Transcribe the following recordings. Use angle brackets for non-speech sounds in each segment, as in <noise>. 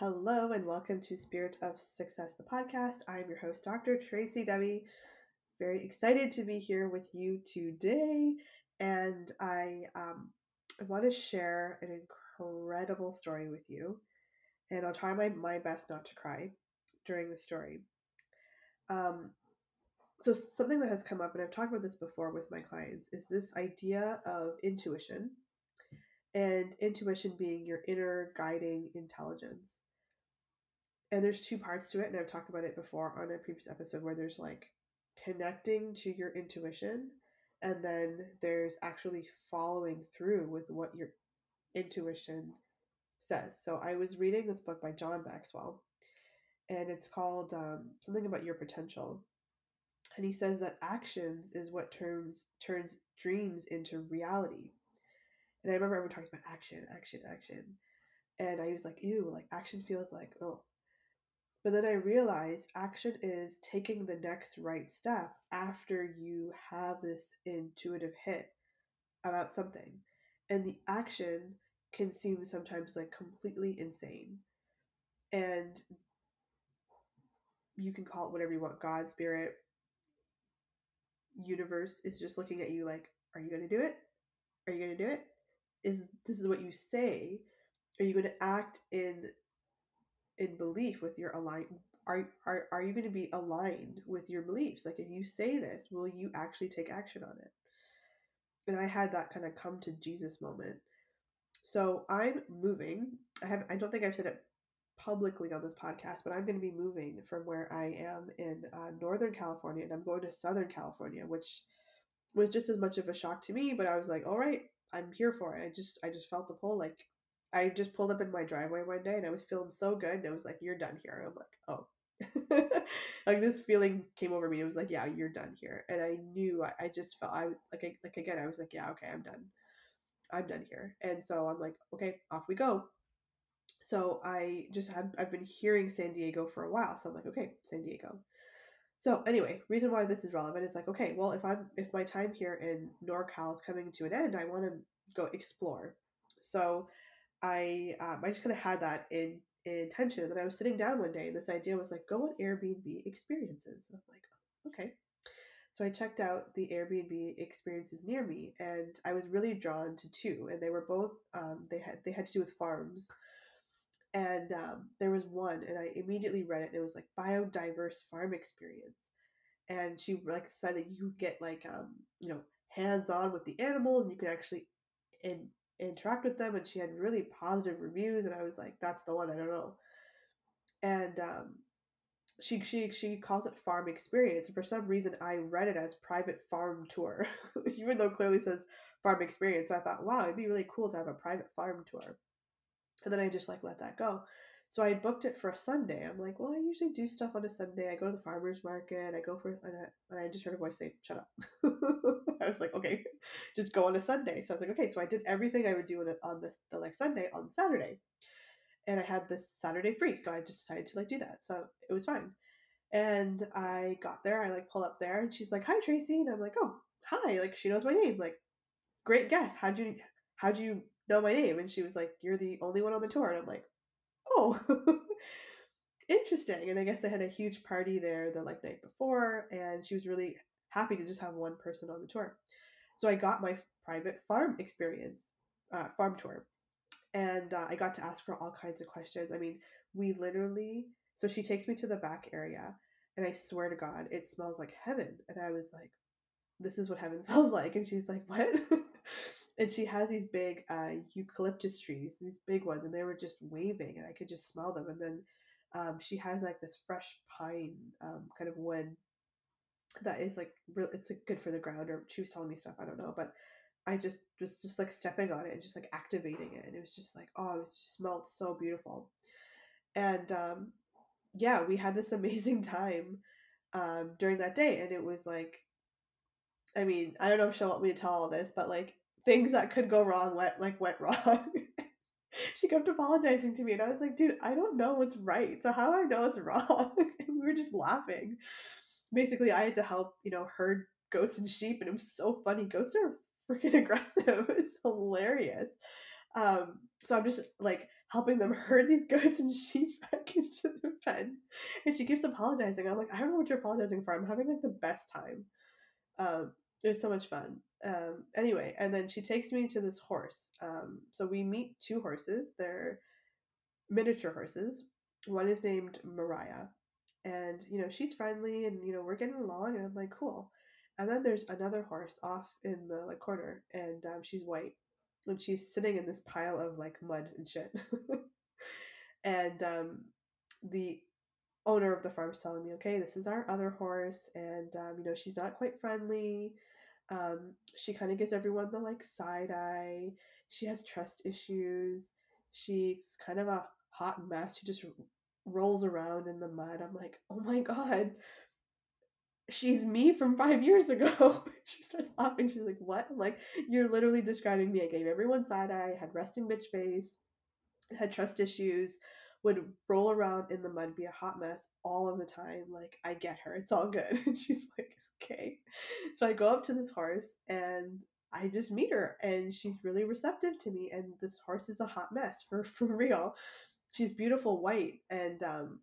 Hello and welcome to Spirit of Success, the podcast. I'm your host, Dr. Tracy Debi. Very excited to be here with you today. And I, um, want to share an incredible story with you. And I'll try my, my best not to cry during the story. Um, so, something that has come up, and I've talked about this before with my clients, is this idea of intuition and intuition being your inner guiding intelligence and there's two parts to it and i've talked about it before on a previous episode where there's like connecting to your intuition and then there's actually following through with what your intuition says. So i was reading this book by john maxwell and it's called um, something about your potential and he says that actions is what turns turns dreams into reality. And i remember everyone talks about action action action and i was like ew like action feels like oh but then I realized action is taking the next right step after you have this intuitive hit about something. And the action can seem sometimes like completely insane. And you can call it whatever you want God, spirit, universe is just looking at you like, are you going to do it? Are you going to do it? Is this is what you say? Are you going to act in in belief with your align are, are are you going to be aligned with your beliefs? Like if you say this will you actually take action on it? And i had that kind of come to jesus moment. So i'm moving. I have i don't think i've said it publicly on this podcast but i'm going to be moving from where i am in uh, northern california and i'm going to southern california which was just as much of a shock to me but i was like all right i'm here for it. I just i just felt the pull like I just pulled up in my driveway one day and I was feeling so good and I was like, You're done here. I'm like, Oh. <laughs> like this feeling came over me. It was like, Yeah, you're done here. And I knew I, I just felt I like I, like again, I was like, Yeah, okay, I'm done. I'm done here. And so I'm like, okay, off we go. So I just have I've been hearing San Diego for a while. So I'm like, okay, San Diego. So anyway, reason why this is relevant is like, okay, well, if I'm if my time here in NorCal is coming to an end, I want to go explore. So I um, I just kind of had that in intention. And then I was sitting down one day, and this idea was like, go on Airbnb experiences. And I'm like, okay. So I checked out the Airbnb experiences near me, and I was really drawn to two, and they were both um, they had they had to do with farms. And um, there was one, and I immediately read it, and it was like biodiverse farm experience. And she like said that you get like um, you know hands on with the animals, and you can actually in interact with them and she had really positive reviews and I was like that's the one I don't know. And um, she she she calls it farm experience. And for some reason I read it as private farm tour <laughs> even though clearly says farm experience. So I thought wow it'd be really cool to have a private farm tour. And then I just like let that go so I booked it for a Sunday. I'm like, well, I usually do stuff on a Sunday. I go to the farmer's market. I go for, and I, and I just heard a voice say, shut up. <laughs> I was like, okay, <laughs> just go on a Sunday. So I was like, okay. So I did everything I would do on, on this, the like Sunday on Saturday. And I had this Saturday free. So I just decided to like do that. So it was fine. And I got there. I like pull up there and she's like, hi, Tracy. And I'm like, oh, hi. Like she knows my name. Like, great guess. How'd you, how'd you know my name? And she was like, you're the only one on the tour. And I'm like, oh, <laughs> interesting. And I guess they had a huge party there the like night before, and she was really happy to just have one person on the tour. So I got my private farm experience, uh, farm tour, and uh, I got to ask her all kinds of questions. I mean, we literally. So she takes me to the back area, and I swear to God, it smells like heaven. And I was like, "This is what heaven <laughs> smells like." And she's like, "What?" <laughs> and she has these big uh, eucalyptus trees, these big ones, and they were just waving, and I could just smell them. And then um, she has like this fresh pine um, kind of wood that is like real. It's like good for the ground, or she was telling me stuff I don't know, but I just was just like stepping on it and just like activating it, and it was just like oh, it just smelled so beautiful. And um, yeah, we had this <laughs> amazing time um, during that day, and it was like I mean, I don't know if she'll want me to tell all this, but like things that could go wrong went like went <laughs> wrong. she kept apologizing to me and I was like, dude, I don't know what's right. So how do I know it's <laughs> wrong? we were just laughing. Basically, I had to help, you know, herd goats and sheep and it was so funny. Goats are <laughs> freaking aggressive. It's hilarious. Um, so I'm just like helping them herd these goats and sheep back into the pen. And she keeps apologizing. I'm like, I don't know what you're apologizing for. I'm having like the best time. Um, it was so much fun. Um, anyway, and then she takes me to this horse. Um, so we meet two horses. They're miniature horses. One is named Mariah, and you know she's friendly, and you know we're getting along, and I'm like, cool. And then there's another horse off in the like corner, and um, she's white, and she's sitting in this pile of like mud and shit. <laughs> and um, the owner of the farm is telling me, okay, this is our other horse, and um, you know she's not quite friendly. Um, she kind of gives everyone the like side eye. She has trust issues. She's kind of a hot mess. She just rolls around in the mud. I'm like, oh my god, she's me from five years ago. <laughs> she starts laughing. She's like, what? I'm like, you're literally describing me. I gave everyone side eye, had resting bitch face, had trust issues, would roll around in the mud, be a hot mess all of the time. Like, I get her. It's all good. And <laughs> she's like, okay. So I go up to this horse and I just meet her and she's really receptive to me. And this horse is a hot mess for, <laughs> for real. She's beautiful white and um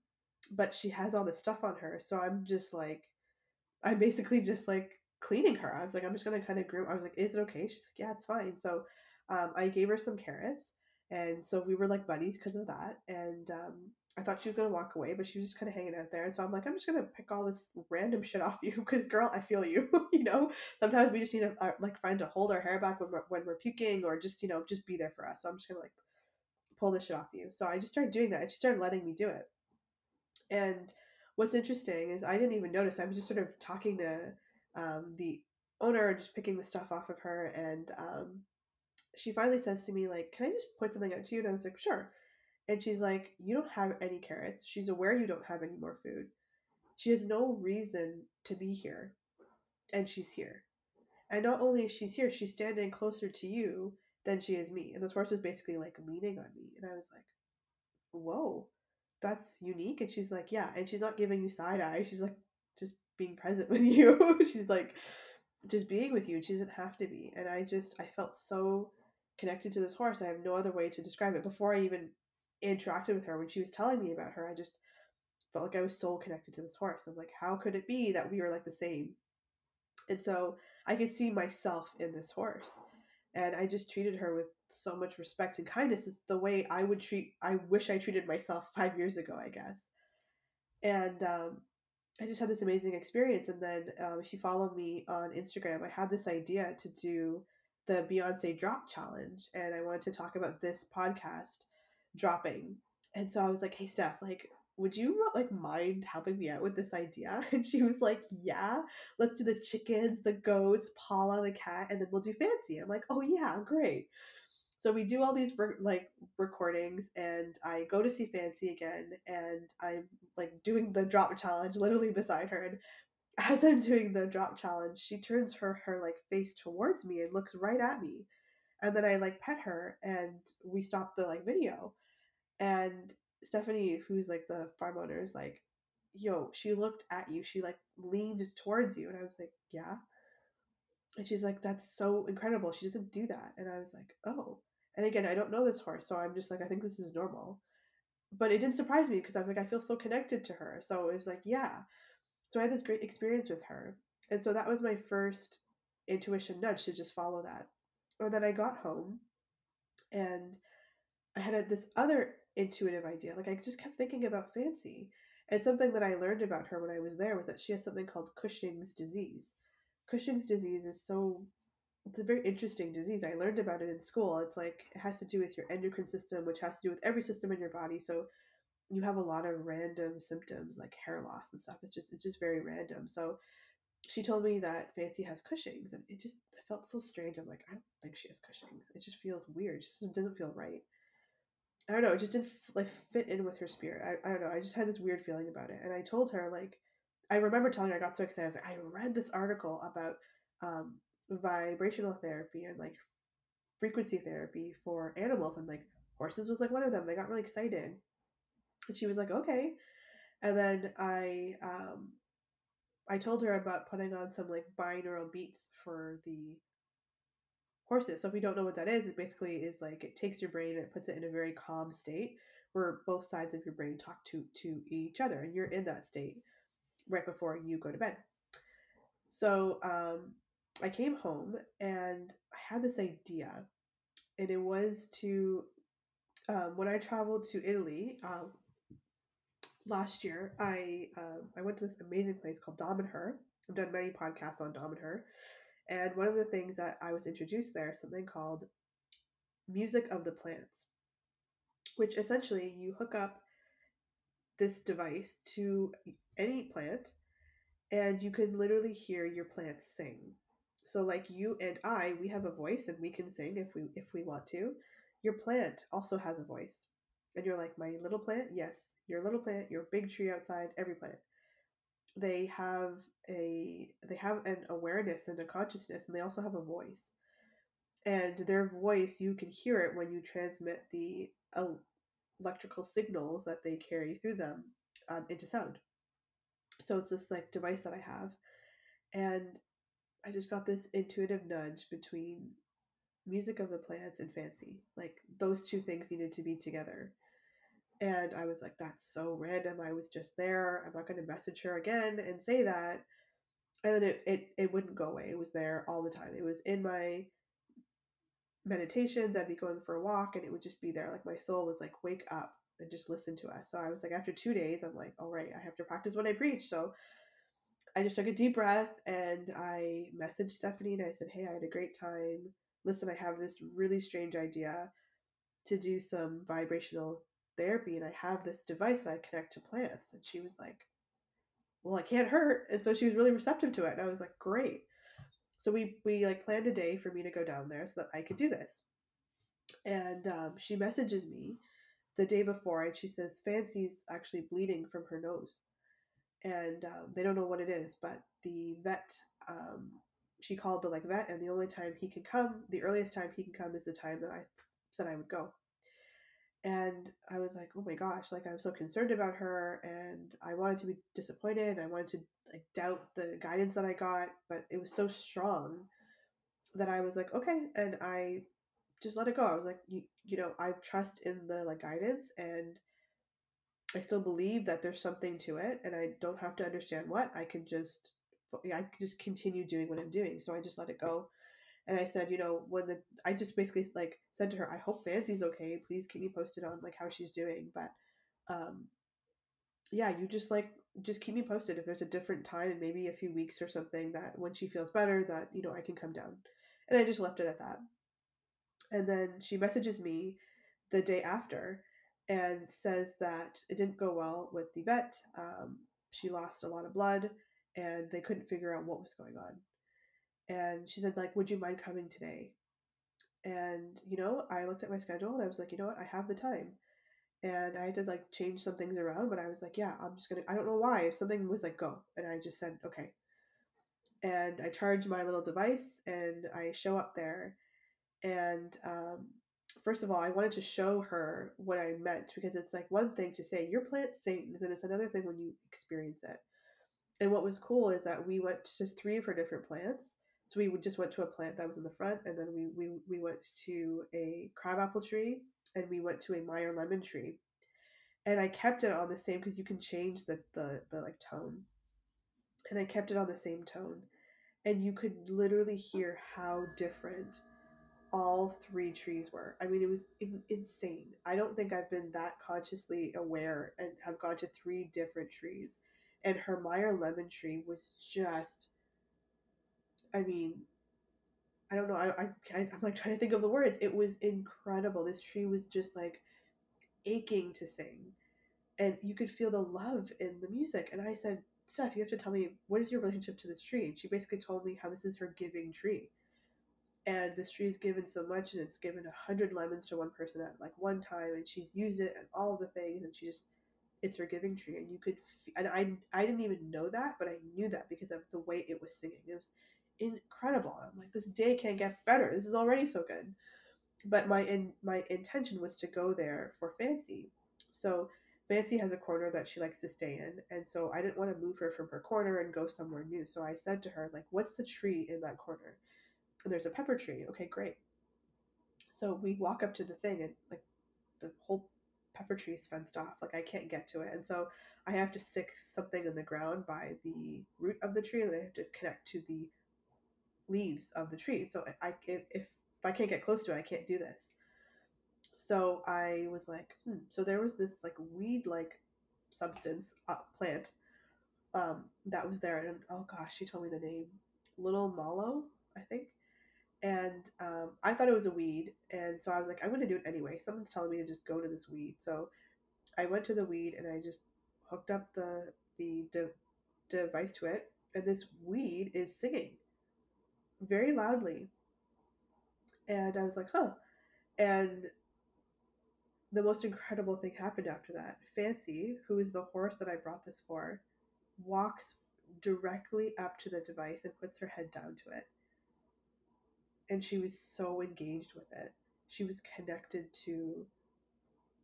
but she has all this stuff on her. So I'm just like I'm basically just like cleaning her. I was like, I'm just gonna kind of groom. I was like, is it okay? She's like, yeah, it's fine. So um, I gave her some carrots, and so we were like buddies because of that. And um, I thought she was gonna walk away, but she was just kind of hanging out there. And so I'm like, I'm just gonna pick all this random shit off you because, girl, I feel you. <laughs> you know, sometimes we just need to uh, like find to hold our hair back when we're, when we're puking, or just you know just be there for us. So I'm just gonna like pull this shit off you. So I just started doing that, and she started letting me do it. And what's interesting is I didn't even notice. I was just sort of talking to um, the owner, just picking the stuff off of her, and um, she finally says to me like, "Can I just point something out to you?" And I was like, "Sure." And she's like, You don't have any carrots. She's aware you don't have any more food. She has no reason to be here. And she's here. And not only is she here, she's standing closer to you than she is me. And this horse was basically like leaning on me. And I was like, Whoa, that's unique. And she's like, Yeah. And she's not giving you side eye. She's like, just being present <laughs> with you. she's like, just being with you. She doesn't have to be. And I just, I felt so connected to this horse. I have no other way to describe it. Before I even interacted with her when she was telling me about her, I just felt like I was so connected to this horse. I'm like, how could it be that we were like the same? And so I could see myself in this horse. And I just treated her with so much respect and kindness. It's the way I would treat, I wish I treated myself <laughs> five years ago, I guess. And um, I just had this amazing experience. And then um, she followed me on Instagram. I had this idea to do the Beyonce Drop Challenge, and I wanted to talk about this podcast dropping. And so I was like, hey, Steph, like, would you like mind helping me out with this idea? <laughs> And she was like, yeah, let's do the chickens, the goats, Paula, the cat, and then we'll do fancy. I'm like, oh yeah, great. So we do all these like recordings, and I go to see Fancy again, and I'm like doing the drop challenge literally beside her. And as I'm doing the drop challenge, she turns her her like face towards me and looks right at me, and then I like pet her, and we stop the like video and Stephanie, who's like the farm owner, is like, yo, she looked at you. She like leaned towards you. And I was like, yeah. And she's like, that's so incredible. She doesn't do that. And I was like, oh. And again, I don't know this horse. So I'm just like, I think this is normal. But it didn't surprise me because I was like, I feel so connected to her. So it was like, yeah. So I had this great experience with her. And so that was my first intuition nudge to just follow that. And then I got home and I had this other intuitive idea. Like I just kept thinking about Fancy. And something that I learned about her when I was there was that she has something called Cushing's disease. Cushing's disease is so it's a very interesting disease. I learned about it in school. It's like it has to do with your endocrine system, which has to do with every system in your body. So you have a lot of random symptoms like hair loss and stuff. It's just it's just very random. So she told me that Fancy has Cushing's and it just felt so strange. I'm like, I don't think she has Cushing's. It just feels weird. It just doesn't feel right. I don't know, it just didn't like fit in with her spirit. I, I don't know, I just had this weird feeling about it. And I told her, like, I remember telling her I got so excited. I was like, I read this article about um, vibrational therapy and like frequency therapy for animals. And like, horses was like one of them. I got really excited. And she was like, okay. And then I, um, I told her about putting on some like binaural beats for the horses. So if you don't know what that is, it basically is like it takes your brain and it puts it in a very calm state where both sides of your brain talk to to each other and you're in that state right before you go to bed. So um, I came home and I had this idea, and it was to um, when I traveled to Italy uh, last year. I um, I went to this amazing place called Damanhur. I've done many podcasts on Damanhur, and one of the things that I was introduced there something called music of the plants, which essentially you hook up this device to any plant and you can literally hear your plants sing. So like you and I, we have a voice and we can sing if we if we want to. Your plant also has a voice. And you're like, my little plant? Yes. Your little plant, your big tree outside, every plant. They have a they have an awareness and a consciousness and they also have a voice. And their voice, you can hear it when you transmit the electrical signals that they carry through them um, into sound. So it's this like device that I have. And I just got this intuitive nudge between music of the plants and fancy. Like those two things needed to be together. And I was like, that's so random. I was just there. I'm not going to message her again and say that. And then it, it, it wouldn't go away. It was there all the time. It was in my meditations. I'd be going for a walk and it would just be there. Like my soul was like, wake up and just listen to us. So I was like, after two days, I'm like, all right, I have to practice what I preach. So I just took a deep breath and I messaged Stephanie and I said, hey, I had a great time. Listen, I have this really strange idea to do some vibrational therapy and I have this device that I connect to plants. And she was like, well, I can't hurt. And so she was really receptive to it. And I was like, great. So we, we like planned a day for me to go down there so that I could do this. And um, she messages me the day before and she says Fancy's actually bleeding from her nose. And um, they don't know what it is, but the vet, um, she called the like vet, and the only time he can come, the earliest time he can come is the time that I said I would go. And I was like, oh my gosh, like I'm so concerned about her, and I wanted to be disappointed. I wanted to like doubt the guidance that I got, but it was so strong that I was like, okay. And I just let it go. I was like, you, you know, I trust in the like guidance and I still believe that there's something to it and I don't have to understand what. I can just I can just continue doing what I'm doing. So I just let it go. And I said, you know, when the I just basically like said to her, I hope Fancy's okay. Please keep me posted on like how she's doing. But um yeah, you just like just keep me posted if there's a different time and maybe a few weeks or something that when she feels better that, you know, I can come down. And I just left it at that. And then she messages me the day after and says that it didn't go well with the vet. Um, she lost a lot of blood and they couldn't figure out what was going on. And she said, like, would you mind coming today? And, you know, I looked at my schedule and I was like, you know what, I have the time. And I had to like change some things around, but I was like, yeah, I'm just gonna I don't know why. If something was like go. And I just said, okay. And I charge my little device and I show up there and um, first of all, I wanted to show her what I meant because it's like one thing to say your plant sings, and it's another thing when you experience it. And what was cool is that we went to three of her different plants. So we just went to a plant that was in the front, and then we we, we went to a crabapple tree, and we went to a Meyer lemon tree. And I kept it on the same because you can change the, the the like tone. And I kept it on the same tone. And you could literally hear how different all three trees were. I mean, it was insane. I don't think I've been that consciously aware and have gone to three different trees. And her Meyer lemon tree was just, I mean, I don't know. I, I I'm like trying to think of the words. It was incredible. This tree was just like aching to sing, and you could feel the love in the music. And I said, Steph, you have to tell me what is your relationship to this tree. And she basically told me how this is her giving tree and this tree tree's given so much and it's given a hundred lemons to one person at like one time and she's used it and all the things and she just it's her giving tree and you could and I I didn't even know that but I knew that because of the way it was singing it was incredible I'm like this day can't get better this is already so good but my in my intention was to go there for Fancy so Fancy has a corner that she likes to stay in and so I didn't want to move her from her corner and go somewhere new so I said to her like what's the tree in that corner and there's a pepper tree. Okay, great. So we walk up to the thing and like the whole pepper tree is fenced off. Like I can't get to it. And so I have to stick something in the ground by the root of the tree and I have to connect to the leaves of the tree. So I if, if I can't get close to it, I can't do this. So I was like, hmm. So there was this like weed like substance uh, plant um, that was there, and oh gosh, she told me the name, Little Mallow, I think. And um, I thought it was a weed, and so I was like, I'm going to do it anyway. Someone's telling me to just go to this weed, so I went to the weed and I just hooked up the the de- device to it, and this weed is singing very loudly. And I was like, huh. And the most incredible thing happened after that. Fancy, who is the horse that I brought this for, walks directly up to the device and puts her head down to it. And she was so engaged with it. She was connected to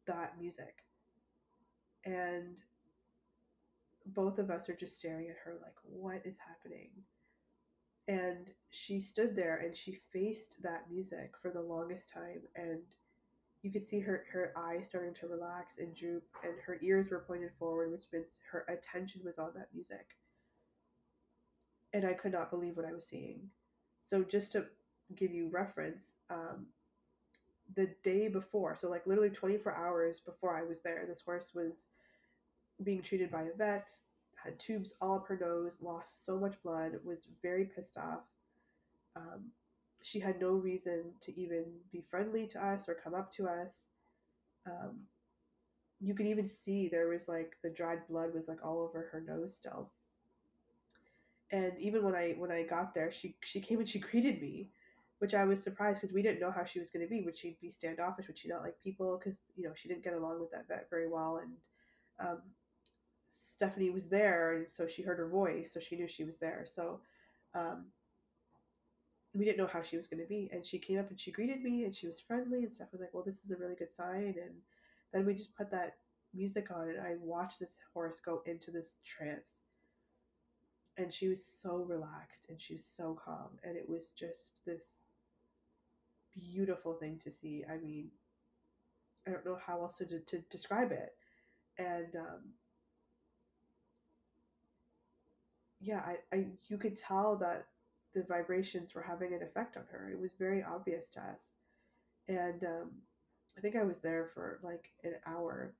that music. And both of us are just staring at her like, what is happening? And she stood there and she faced that music for the longest time. And you could see her, her eyes starting to relax and droop, and her ears were pointed forward, which means her attention was on that music. And I could not believe what I was seeing. So, just to give you reference, um, the day before, so like literally 24 hours before I was there, this horse was being treated by a vet, had tubes all up her nose, lost so much blood, was very pissed off. Um, she had no reason to even be friendly to us or come up to us. Um, you could even see there was like the dried blood was like all over her nose still. And even when I when I got there, she she came and she greeted me, which I was surprised because we didn't know how she was going to be. Would she be standoffish? Would she not like people? Because you know she didn't get along with that vet very well, and um, Stephanie was there, and so she heard her voice, so she knew she was there. So um, we didn't know how she was going to be. And she came up and she greeted me, and she was friendly, and Steph was like, "Well, this is a really good sign." And then we just put that music on, and I watched this horse go into this trance. And she was so relaxed and she was so calm, and it was just this beautiful thing to see. I mean, I don't know how else to, to describe it. And um, yeah, I, I you could tell that the vibrations were having an effect on her. It was very obvious to us. And um, I think I was there for like an hour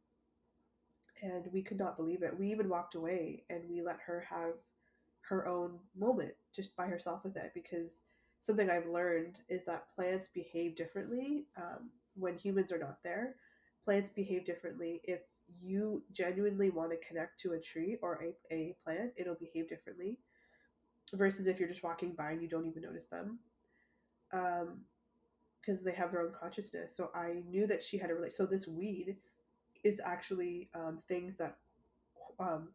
and we could not believe it. We even walked away and we let her have her own moment just by herself with it because something I've learned is that plants behave differently um, when humans are not there. Plants behave differently. If you genuinely want to connect to a tree or a, a plant, it'll behave differently versus if you're just walking by and you don't even notice them. Um, because they have their own consciousness. So I knew that she had a relate. So this weed is actually um, things that um,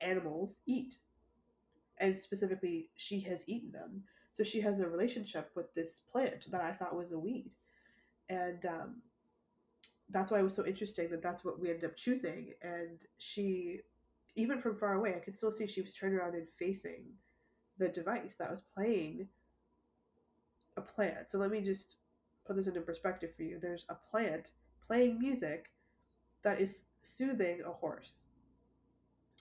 animals eat, and specifically, she has eaten them. So she has a relationship with this plant that I thought was a weed, and um, that's why it was so interesting that that's what we ended up choosing. And she, even from far away, I could still see she was turned around and facing the device that was playing a plant. So let me just put this into perspective for you. There's a plant playing music that is soothing a horse.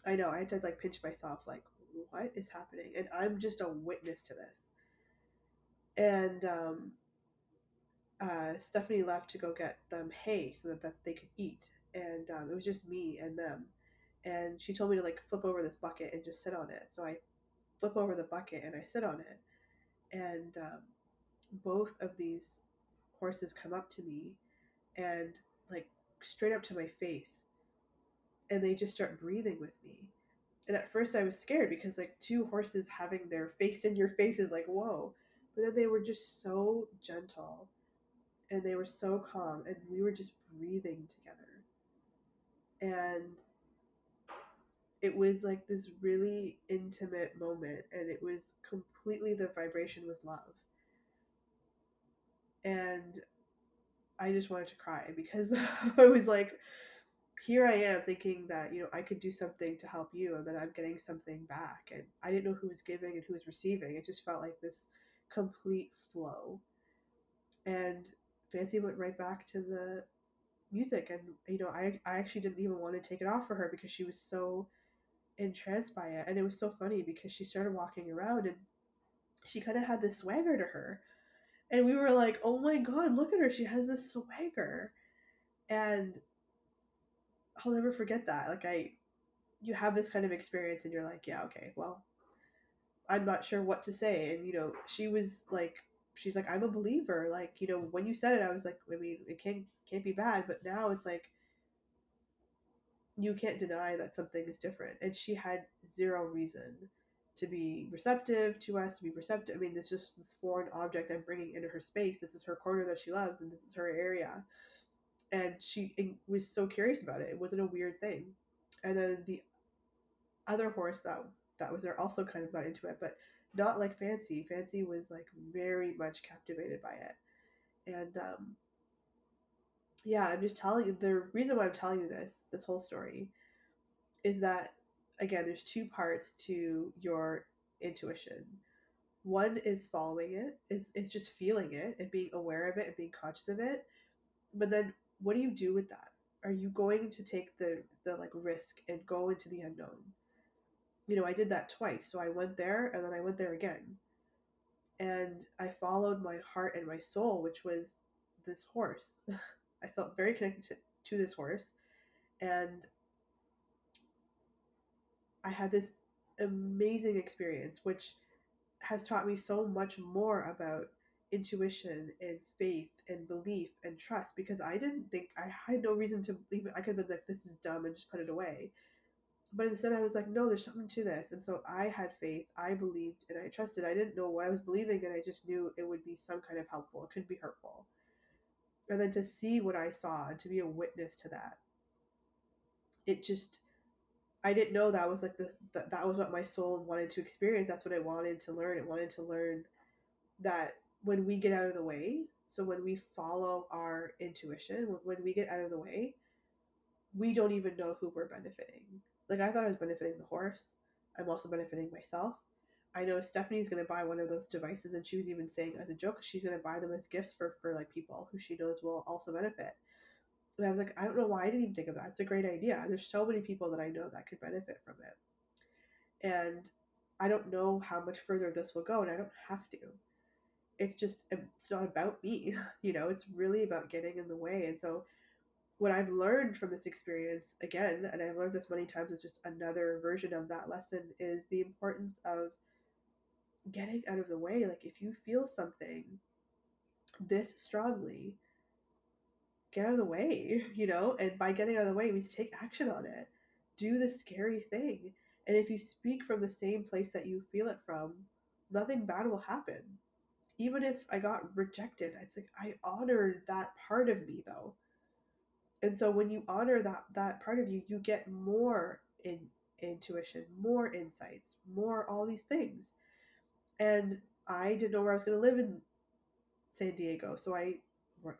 I know, I had to like pinch myself, like, what is happening? And I'm just a witness to this. And um, uh, Stephanie left to go get them hay so that, that they could eat. And um, it was just me and them. And she told me to like flip over this bucket and just sit on it. So I flip over the bucket and I sit on it. And um, both of these horses come up to me and like straight up to my face. And they just start breathing with me. And at first I was scared because like two horses having their face in your face is like, whoa. But then they were just so gentle and they were so calm and we were just breathing together. And it was like this really intimate moment and it was completely the vibration was love and i just wanted to cry because <laughs> i was like here i am thinking that you know i could do something to help you and that i'm getting something back and i didn't know who was giving and who was receiving it just felt like this complete flow. And Fancy went right back to the music and you know I I actually didn't even want to take it off for her because she was so entranced by it. And it was so funny because she started walking around and she kind of had this swagger to her. And we were like oh my god look at her she has this swagger. And I'll never forget that. Like I you have this kind of experience and you're like yeah okay well I'm not sure what to say. And you know she was like she's like I'm a believer. Like you know when you said it I was like I mean it can't can't be bad but now it's like you can't deny that something is different and she had zero reason to be receptive to us to be receptive. I mean this just this foreign object i'm bringing into her space this is her corner that she loves and this is her area. And she was so curious about it. It wasn't a weird thing. And then the other horse that that was there also kind of got into it but not like fancy fancy was like very much captivated by it and um yeah, I'm just telling you the reason why I'm telling you this, this whole story, is that again, there's two parts to your intuition. One is following it, is is just feeling it and being aware of it and being conscious of it. But then what do you do with that? Are you going to take the the like risk and go into the unknown? You know, I did that twice. So I went there and then I went there again. And I followed my heart and my soul, which was this horse. <laughs> I felt very connected to, to this horse. And I had this amazing experience, which has taught me so much more about intuition and faith and belief and trust because I didn't think I had no reason to believe it. I could have been like, this is dumb and just put it away. But instead, I was like, no, there's something to this. And so I had faith, I believed, and I trusted. I didn't know what I was believing, and I just knew it would be some kind of helpful. It couldn't be hurtful and then to see what I saw and to be a witness to that, it just I didn't know that was like the that, that was what my soul wanted to experience. That's what I wanted to learn. It wanted to learn that when we get out of the way, so when we follow our intuition, when we get out of the way, we don't even know who we're benefiting. Like I thought I was benefiting the horse. I'm also benefiting myself. I know Stephanie's going to buy one of those devices, and she was even saying as a joke, she's going to buy them as gifts for for like people who she knows will also benefit. And I was like, I don't know why I didn't even think of that. It's a great idea. There's so many people that I know that could benefit from it, and I don't know how much further this will go, and I don't have to. It's just um, it's not about me, <laughs> you know. It's really about getting in the way, and so what I've learned from this experience again, and I've learned this many times, is just another version of that lesson is the importance of getting out of the way. Like if you feel something this strongly, get out of the way, <laughs> you know? And by getting out of the way means take action on it. Do the scary thing. And if you speak from the same place that you feel it from, nothing bad will happen. Even if I got rejected, it's like I honored that part of me though. And so when you honor that that part of you, you get more in intuition, more insights, more all these things and I didn't know where I was going to live in San Diego, so I re-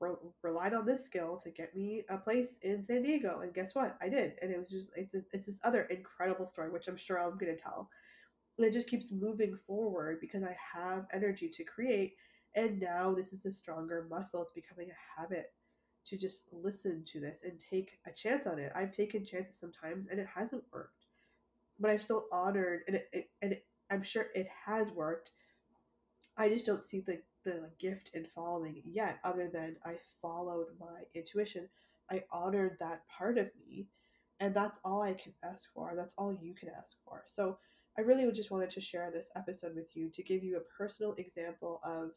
re- relied on this skill to get me a place in San Diego. And guess what? I did, and it was just it's a, it's this other incredible story, which I'm sure I'm going to tell. And it just keeps moving forward because I have energy to create, and now this is a stronger muscle. It's becoming a habit to just listen to this and take a chance on it. I've taken chances sometimes, and it hasn't worked, but I've still honored and it, it and it, I'm sure it has worked. I just don't see the the gift in following yet, other than I followed my intuition. I honored that part of me, and that's all I can ask for. That's all you can ask for. So I really just wanted to share this episode with you to give you a personal example of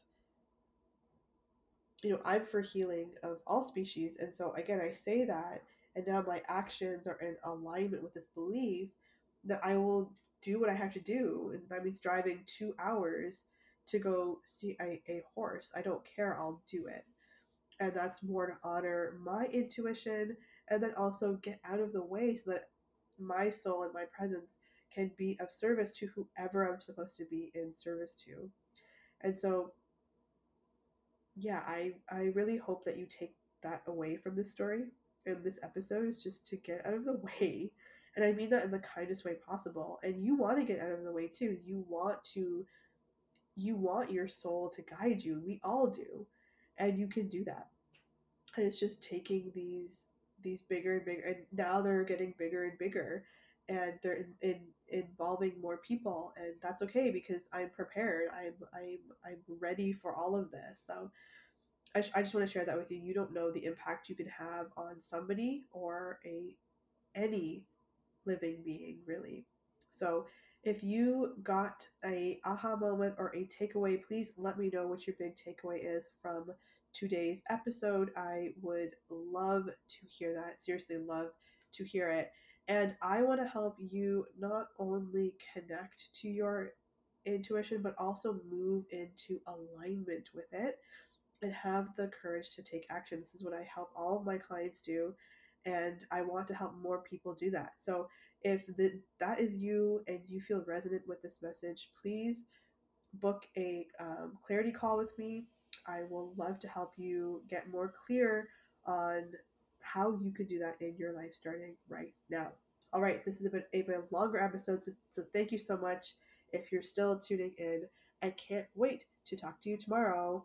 you know, I'm for healing of all species. And so again, I say that and now my actions are in alignment with this belief that I will do what I have to do. And that means driving two hours to go see a, a horse. I don't care, I'll do it. And that's more to honor my intuition and then also get out of the way so that my soul and my presence can be of service to whoever I'm supposed to be in service to. And so yeah, I I really hope that you take that away from this story and this episode is just to get out of the <laughs> way and I mean that in the kindest way possible. And you want to get out of the way too. You want to you want your soul to guide you. We all do. And you can do that. And it's just taking these these bigger and bigger and now they're getting bigger and bigger and they're in, in involving more people and that's okay because I'm prepared. I'm I'm I'm ready for all of this. So I, sh- I just want to share that with you. You don't know the impact you can have on somebody or a any living being really so if you got a aha moment or a takeaway please let me know what your big takeaway is from today's episode i would love to hear that seriously love to hear it and i want to help you not only connect to your intuition but also move into alignment with it and have the courage to take action. This is what I help all of my clients do, and I want to help more people do that. So if the, that is you and you feel resonant with this message, please book a um, clarity call with me. I will love to help you get more clear on how you can do that in your life starting right now. All right, this is a bit a bit longer episode, so, so thank you so much. If you're still tuning in, I can't wait to talk to you tomorrow.